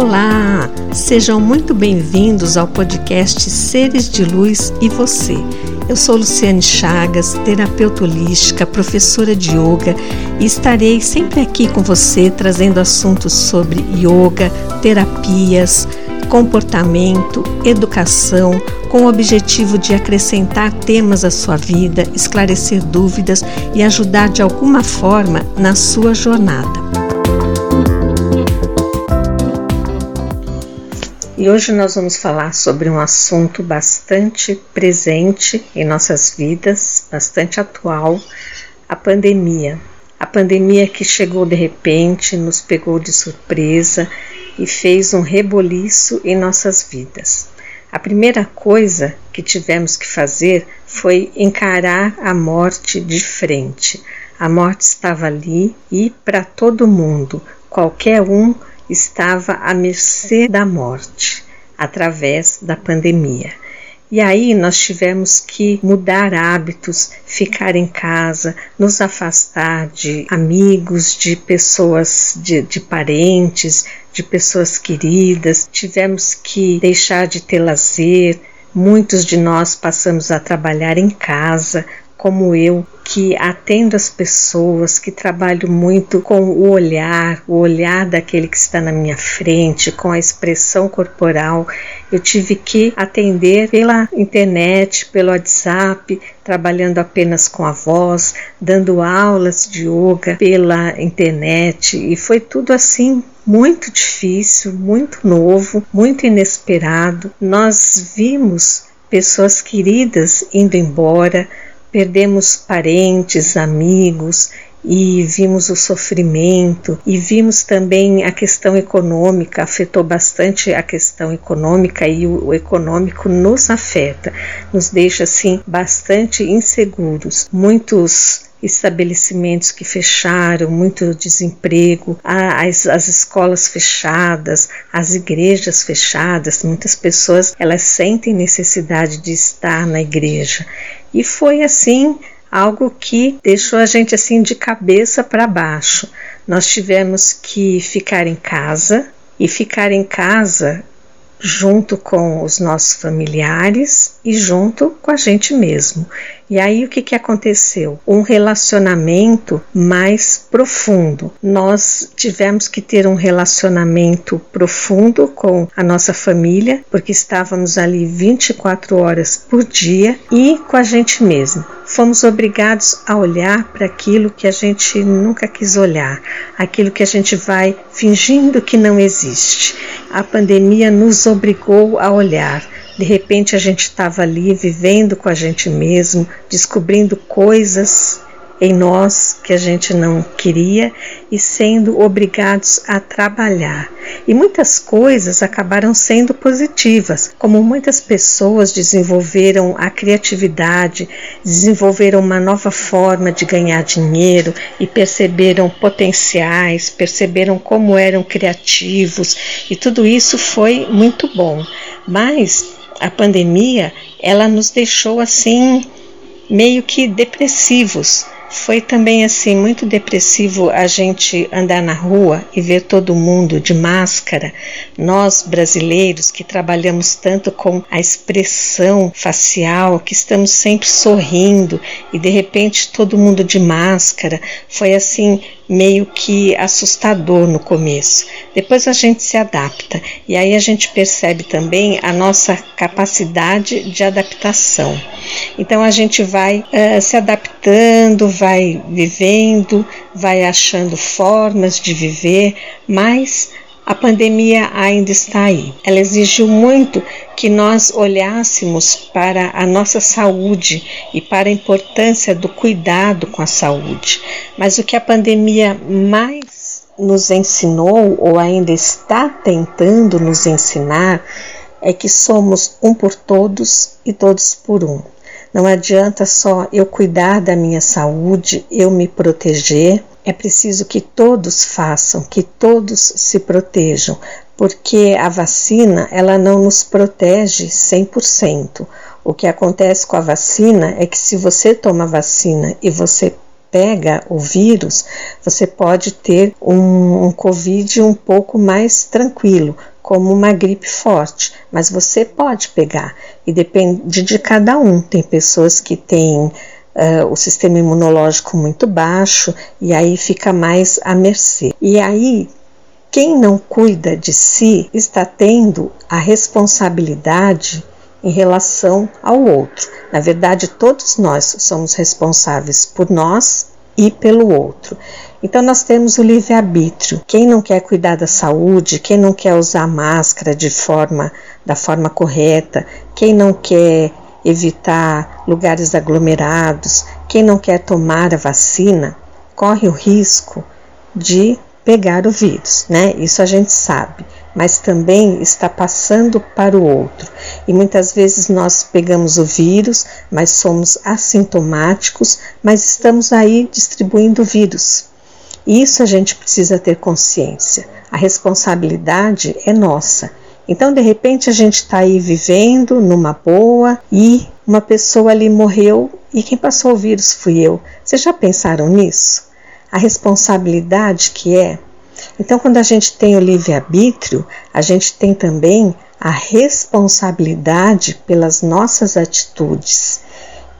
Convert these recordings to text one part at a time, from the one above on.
Olá! Sejam muito bem-vindos ao podcast Seres de Luz e Você. Eu sou Luciane Chagas, terapeuta holística, professora de yoga e estarei sempre aqui com você trazendo assuntos sobre yoga, terapias, comportamento, educação, com o objetivo de acrescentar temas à sua vida, esclarecer dúvidas e ajudar de alguma forma na sua jornada. E hoje nós vamos falar sobre um assunto bastante presente em nossas vidas, bastante atual, a pandemia. A pandemia que chegou de repente, nos pegou de surpresa e fez um reboliço em nossas vidas. A primeira coisa que tivemos que fazer foi encarar a morte de frente. A morte estava ali e para todo mundo, qualquer um estava à mercê da morte através da pandemia. E aí nós tivemos que mudar hábitos, ficar em casa, nos afastar de amigos, de pessoas, de, de, parentes, de pessoas queridas. Tivemos que deixar de ter lazer. Muitos de nós passamos a trabalhar em casa, como eu, que atendo as pessoas, que trabalho muito com o olhar, o olhar daquele que está na minha frente, com a expressão corporal. Eu tive que atender pela internet, pelo WhatsApp, trabalhando apenas com a voz, dando aulas de yoga pela internet e foi tudo assim muito difícil, muito novo, muito inesperado. Nós vimos pessoas queridas indo embora, Perdemos parentes, amigos e vimos o sofrimento e vimos também a questão econômica, afetou bastante a questão econômica e o, econômico nos afeta, nos deixa assim bastante inseguros. Muitos estabelecimentos que fecharam, muito desemprego, as, as escolas fechadas, as igrejas fechadas, muitas pessoas elas sentem necessidade de estar na igreja. E foi assim algo que deixou a gente assim de cabeça para baixo. Nós tivemos que ficar em casa e ficar em casa junto com os nossos familiares e junto com a gente mesmo. E aí o que, que aconteceu? Um relacionamento mais profundo. Nós tivemos que ter um relacionamento profundo com a nossa família, porque estávamos ali 24 horas por dia e com a gente mesmo. Fomos obrigados a olhar para aquilo que a gente nunca quis olhar, aquilo que a gente vai fingindo que não existe. A pandemia nos obrigou a olhar de repente a gente estava ali vivendo com a gente mesmo, descobrindo coisas em nós que a gente não queria e sendo obrigados a trabalhar. E muitas coisas acabaram sendo positivas, como muitas pessoas desenvolveram a criatividade, desenvolveram uma nova forma de ganhar dinheiro e perceberam potenciais, perceberam como eram criativos e tudo isso foi muito bom. Mas a pandemia ela nos deixou assim meio que depressivos foi também assim muito depressivo a gente andar na rua e ver todo mundo de máscara. Nós brasileiros que trabalhamos tanto com a expressão facial, que estamos sempre sorrindo e de repente todo mundo de máscara, foi assim meio que assustador no começo. Depois a gente se adapta e aí a gente percebe também a nossa capacidade de adaptação. Então a gente vai uh, se adaptando, vai vivendo, vai achando formas de viver, mas a pandemia ainda está aí. Ela exigiu muito que nós olhássemos para a nossa saúde e para a importância do cuidado com a saúde. Mas o que a pandemia mais nos ensinou, ou ainda está tentando nos ensinar, é que somos um por todos e todos por um. Não adianta só eu cuidar da minha saúde, eu me proteger. É preciso que todos façam, que todos se protejam, porque a vacina ela não nos protege 100%. O que acontece com a vacina é que se você toma vacina e você pega o vírus, você pode ter um, um Covid um pouco mais tranquilo, como uma gripe forte, mas você pode pegar e depende de cada um. Tem pessoas que têm Uh, o sistema imunológico muito baixo e aí fica mais à mercê. E aí, quem não cuida de si está tendo a responsabilidade em relação ao outro. Na verdade, todos nós somos responsáveis por nós e pelo outro. Então nós temos o livre-arbítrio. Quem não quer cuidar da saúde, quem não quer usar máscara de forma da forma correta, quem não quer evitar lugares aglomerados, quem não quer tomar a vacina, corre o risco de pegar o vírus, né? Isso a gente sabe, mas também está passando para o outro. E muitas vezes nós pegamos o vírus, mas somos assintomáticos, mas estamos aí distribuindo o vírus. Isso a gente precisa ter consciência. A responsabilidade é nossa então, de repente, a gente está aí vivendo numa boa e uma pessoa ali morreu e quem passou o vírus fui eu. Vocês já pensaram nisso? A responsabilidade que é. Então, quando a gente tem o livre-arbítrio, a gente tem também a responsabilidade pelas nossas atitudes.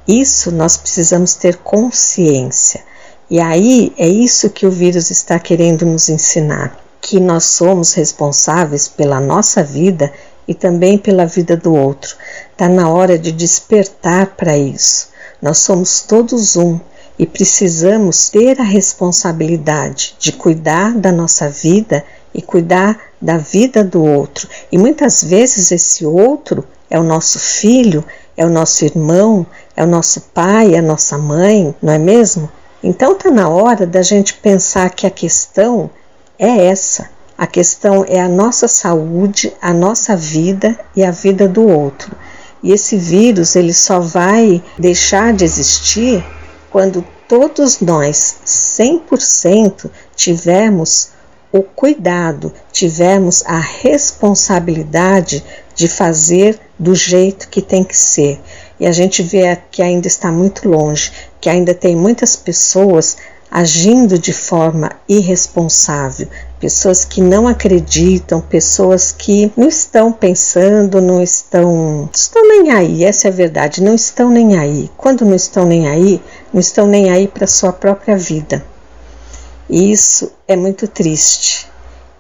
Isso nós precisamos ter consciência. E aí é isso que o vírus está querendo nos ensinar que nós somos responsáveis pela nossa vida e também pela vida do outro. Está na hora de despertar para isso. Nós somos todos um e precisamos ter a responsabilidade de cuidar da nossa vida e cuidar da vida do outro. E muitas vezes esse outro é o nosso filho, é o nosso irmão, é o nosso pai, é a nossa mãe, não é mesmo? Então está na hora da gente pensar que a questão é essa. A questão é a nossa saúde, a nossa vida e a vida do outro. E esse vírus ele só vai deixar de existir quando todos nós, 100%, tivermos o cuidado, tivermos a responsabilidade de fazer do jeito que tem que ser. E a gente vê que ainda está muito longe, que ainda tem muitas pessoas agindo de forma irresponsável, pessoas que não acreditam, pessoas que não estão pensando, não estão, estão nem aí, essa é a verdade, não estão nem aí. Quando não estão nem aí, não estão nem aí para sua própria vida. E isso é muito triste.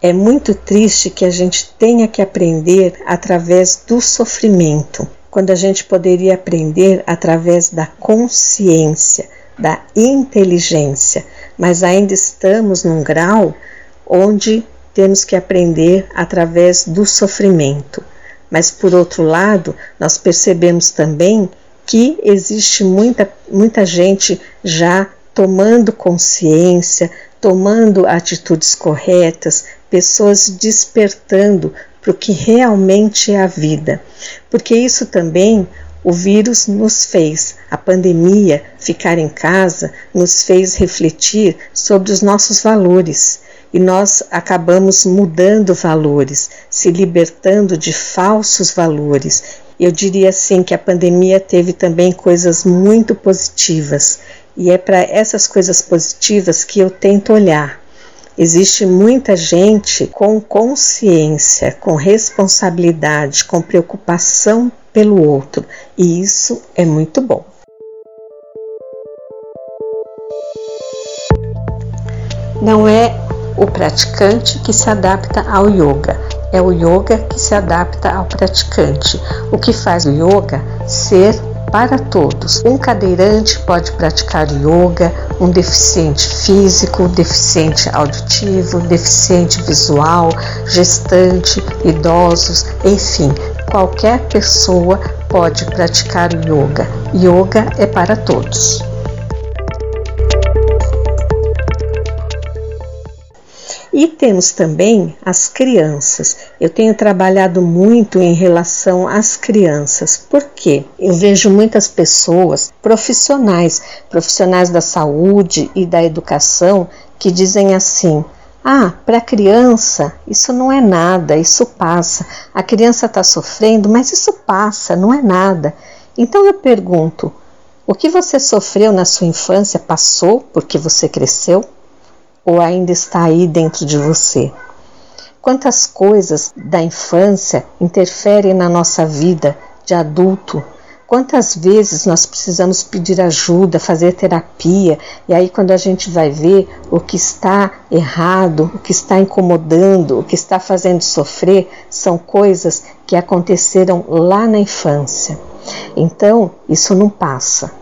É muito triste que a gente tenha que aprender através do sofrimento, quando a gente poderia aprender através da consciência da inteligência, mas ainda estamos num grau onde temos que aprender através do sofrimento. Mas por outro lado, nós percebemos também que existe muita, muita gente já tomando consciência, tomando atitudes corretas, pessoas despertando para o que realmente é a vida. Porque isso também o vírus nos fez, a pandemia, ficar em casa, nos fez refletir sobre os nossos valores e nós acabamos mudando valores, se libertando de falsos valores. Eu diria assim que a pandemia teve também coisas muito positivas e é para essas coisas positivas que eu tento olhar. Existe muita gente com consciência, com responsabilidade, com preocupação pelo outro, e isso é muito bom. Não é o praticante que se adapta ao yoga, é o yoga que se adapta ao praticante, o que faz o yoga ser para todos. Um cadeirante pode praticar yoga, um deficiente físico, deficiente auditivo, deficiente visual, gestante, idosos, enfim, qualquer pessoa pode praticar yoga. Yoga é para todos. E temos também as crianças. Eu tenho trabalhado muito em relação às crianças, porque eu vejo muitas pessoas, profissionais, profissionais da saúde e da educação, que dizem assim: ah, para criança isso não é nada, isso passa. A criança está sofrendo, mas isso passa, não é nada. Então eu pergunto: O que você sofreu na sua infância passou porque você cresceu? Ou ainda está aí dentro de você? Quantas coisas da infância interferem na nossa vida de adulto Quantas vezes nós precisamos pedir ajuda, fazer terapia, e aí quando a gente vai ver o que está errado, o que está incomodando, o que está fazendo sofrer, são coisas que aconteceram lá na infância. Então, isso não passa.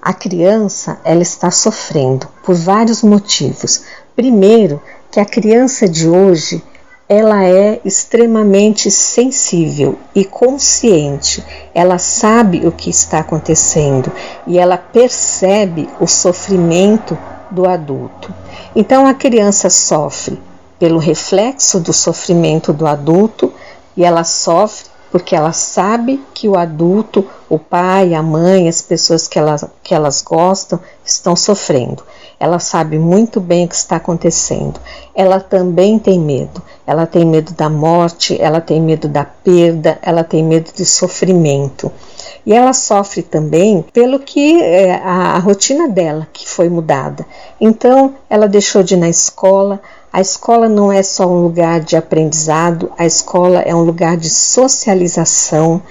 A criança, ela está sofrendo por vários motivos. Primeiro, que a criança de hoje, ela é extremamente sensível e consciente. Ela sabe o que está acontecendo e ela percebe o sofrimento do adulto. Então a criança sofre pelo reflexo do sofrimento do adulto e ela sofre porque ela sabe que o adulto, o pai, a mãe, as pessoas que elas, que elas gostam estão sofrendo. Ela sabe muito bem o que está acontecendo. Ela também tem medo. Ela tem medo da morte, ela tem medo da perda, ela tem medo de sofrimento. E ela sofre também pelo que é, a, a rotina dela que foi mudada. Então, ela deixou de ir na escola, a escola não é só um lugar de aprendizado, a escola é um lugar de socialização.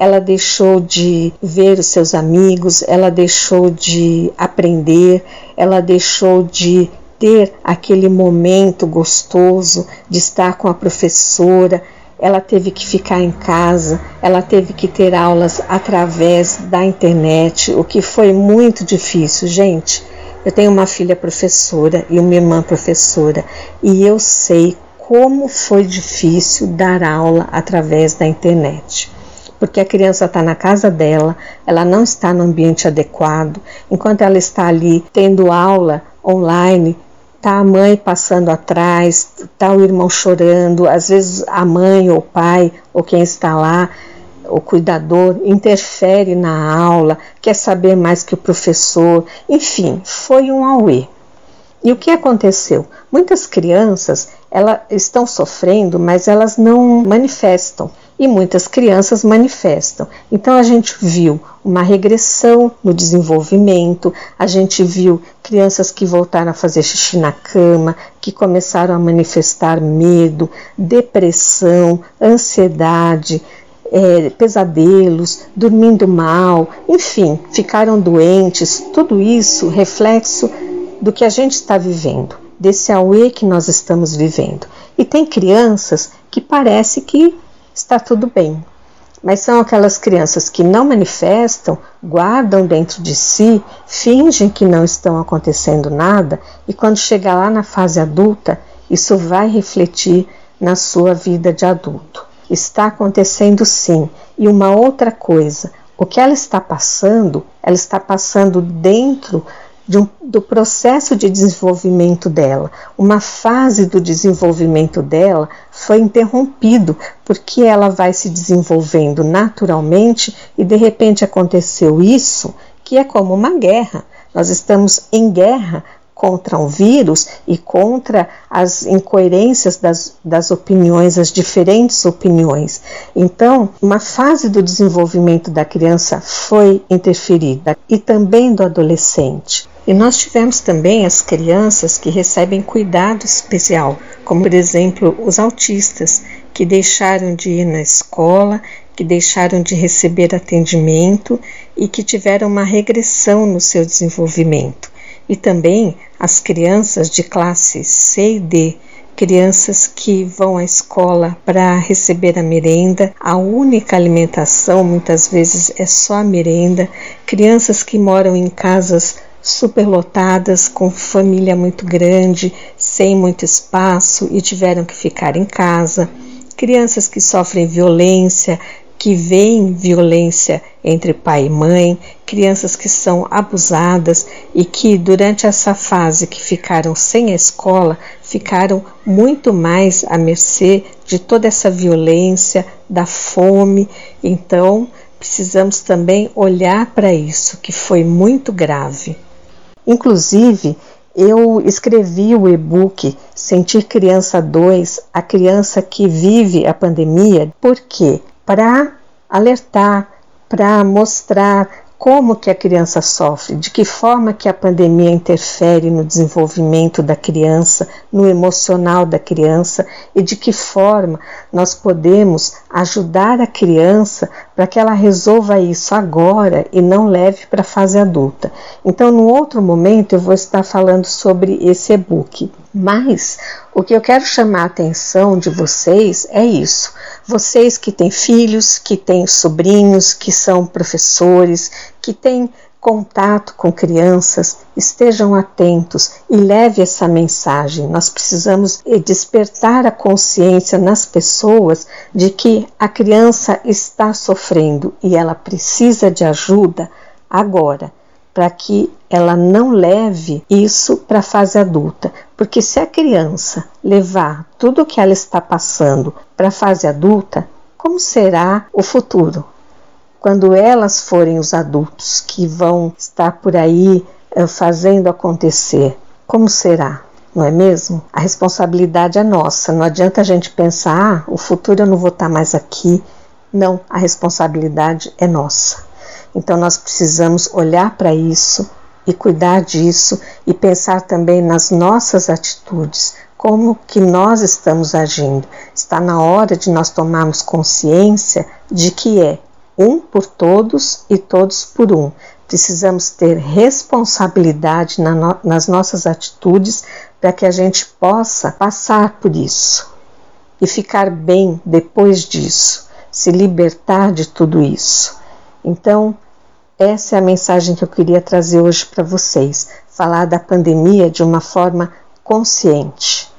Ela deixou de ver os seus amigos, ela deixou de aprender, ela deixou de ter aquele momento gostoso de estar com a professora. Ela teve que ficar em casa, ela teve que ter aulas através da internet, o que foi muito difícil, gente. Eu tenho uma filha professora e uma irmã professora e eu sei como foi difícil dar aula através da internet. Porque a criança está na casa dela, ela não está no ambiente adequado, enquanto ela está ali tendo aula online, tá a mãe passando atrás, tá o irmão chorando, às vezes a mãe ou o pai ou quem está lá o cuidador interfere na aula, quer saber mais que o professor, enfim, foi um auê. E o que aconteceu? Muitas crianças elas estão sofrendo, mas elas não manifestam. E muitas crianças manifestam. Então a gente viu uma regressão no desenvolvimento, a gente viu crianças que voltaram a fazer xixi na cama, que começaram a manifestar medo, depressão, ansiedade, é, pesadelos, dormindo mal, enfim, ficaram doentes, tudo isso reflexo do que a gente está vivendo, desse auê que nós estamos vivendo. E tem crianças que parece que está tudo bem, mas são aquelas crianças que não manifestam, guardam dentro de si, fingem que não estão acontecendo nada e quando chegar lá na fase adulta, isso vai refletir na sua vida de adulto. Está acontecendo sim. E uma outra coisa, o que ela está passando, ela está passando dentro de um, do processo de desenvolvimento dela. Uma fase do desenvolvimento dela foi interrompido porque ela vai se desenvolvendo naturalmente e de repente aconteceu isso que é como uma guerra. Nós estamos em guerra contra um vírus e contra as incoerências das, das opiniões, as diferentes opiniões. Então, uma fase do desenvolvimento da criança foi interferida e também do adolescente. E nós tivemos também as crianças que recebem cuidado especial, como por exemplo os autistas, que deixaram de ir na escola, que deixaram de receber atendimento e que tiveram uma regressão no seu desenvolvimento e também as crianças de classe C e D, crianças que vão à escola para receber a merenda, a única alimentação muitas vezes é só a merenda, crianças que moram em casas superlotadas, com família muito grande, sem muito espaço e tiveram que ficar em casa, crianças que sofrem violência, que veem violência entre pai e mãe, crianças que são abusadas e que durante essa fase que ficaram sem a escola, ficaram muito mais à mercê de toda essa violência, da fome. Então, precisamos também olhar para isso, que foi muito grave. Inclusive, eu escrevi o e-book Sentir Criança 2, a criança que vive a pandemia, porque para alertar, para mostrar como que a criança sofre, de que forma que a pandemia interfere no desenvolvimento da criança, no emocional da criança e de que forma nós podemos ajudar a criança para que ela resolva isso agora e não leve para a fase adulta. Então, no outro momento, eu vou estar falando sobre esse e-book. Mas o que eu quero chamar a atenção de vocês é isso. Vocês que têm filhos, que têm sobrinhos, que são professores, que têm contato com crianças, estejam atentos e leve essa mensagem. Nós precisamos despertar a consciência nas pessoas de que a criança está sofrendo e ela precisa de ajuda agora para que ela não leve isso para a fase adulta. Porque se a criança levar tudo o que ela está passando para a fase adulta, como será o futuro? Quando elas forem os adultos que vão estar por aí uh, fazendo acontecer, como será? Não é mesmo? A responsabilidade é nossa. Não adianta a gente pensar, ah, o futuro eu não vou estar mais aqui. Não, a responsabilidade é nossa. Então nós precisamos olhar para isso e cuidar disso e pensar também nas nossas atitudes, como que nós estamos agindo. Está na hora de nós tomarmos consciência de que é um por todos e todos por um. Precisamos ter responsabilidade na no, nas nossas atitudes para que a gente possa passar por isso e ficar bem depois disso, se libertar de tudo isso. Então, essa é a mensagem que eu queria trazer hoje para vocês: falar da pandemia de uma forma consciente,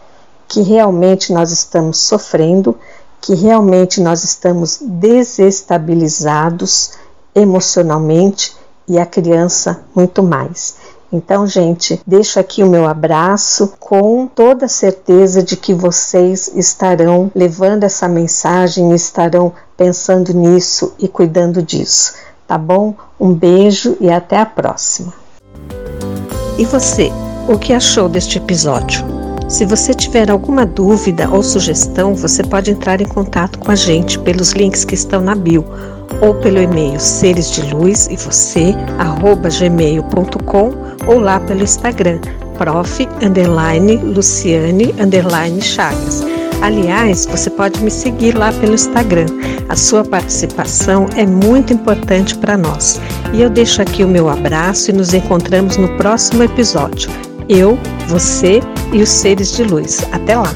que realmente nós estamos sofrendo, que realmente nós estamos desestabilizados emocionalmente e a criança muito mais. Então, gente, deixo aqui o meu abraço com toda a certeza de que vocês estarão levando essa mensagem, estarão pensando nisso e cuidando disso, tá bom? Um beijo e até a próxima. E você, o que achou deste episódio? Se você tiver alguma dúvida ou sugestão, você pode entrar em contato com a gente pelos links que estão na bio ou pelo e-mail seres de luz e você gmail.com ou lá pelo Instagram prof underline Luciane underline Chagas. Aliás, você pode me seguir lá pelo Instagram. A sua participação é muito importante para nós. E eu deixo aqui o meu abraço e nos encontramos no próximo episódio. Eu, você e os seres de luz. Até lá!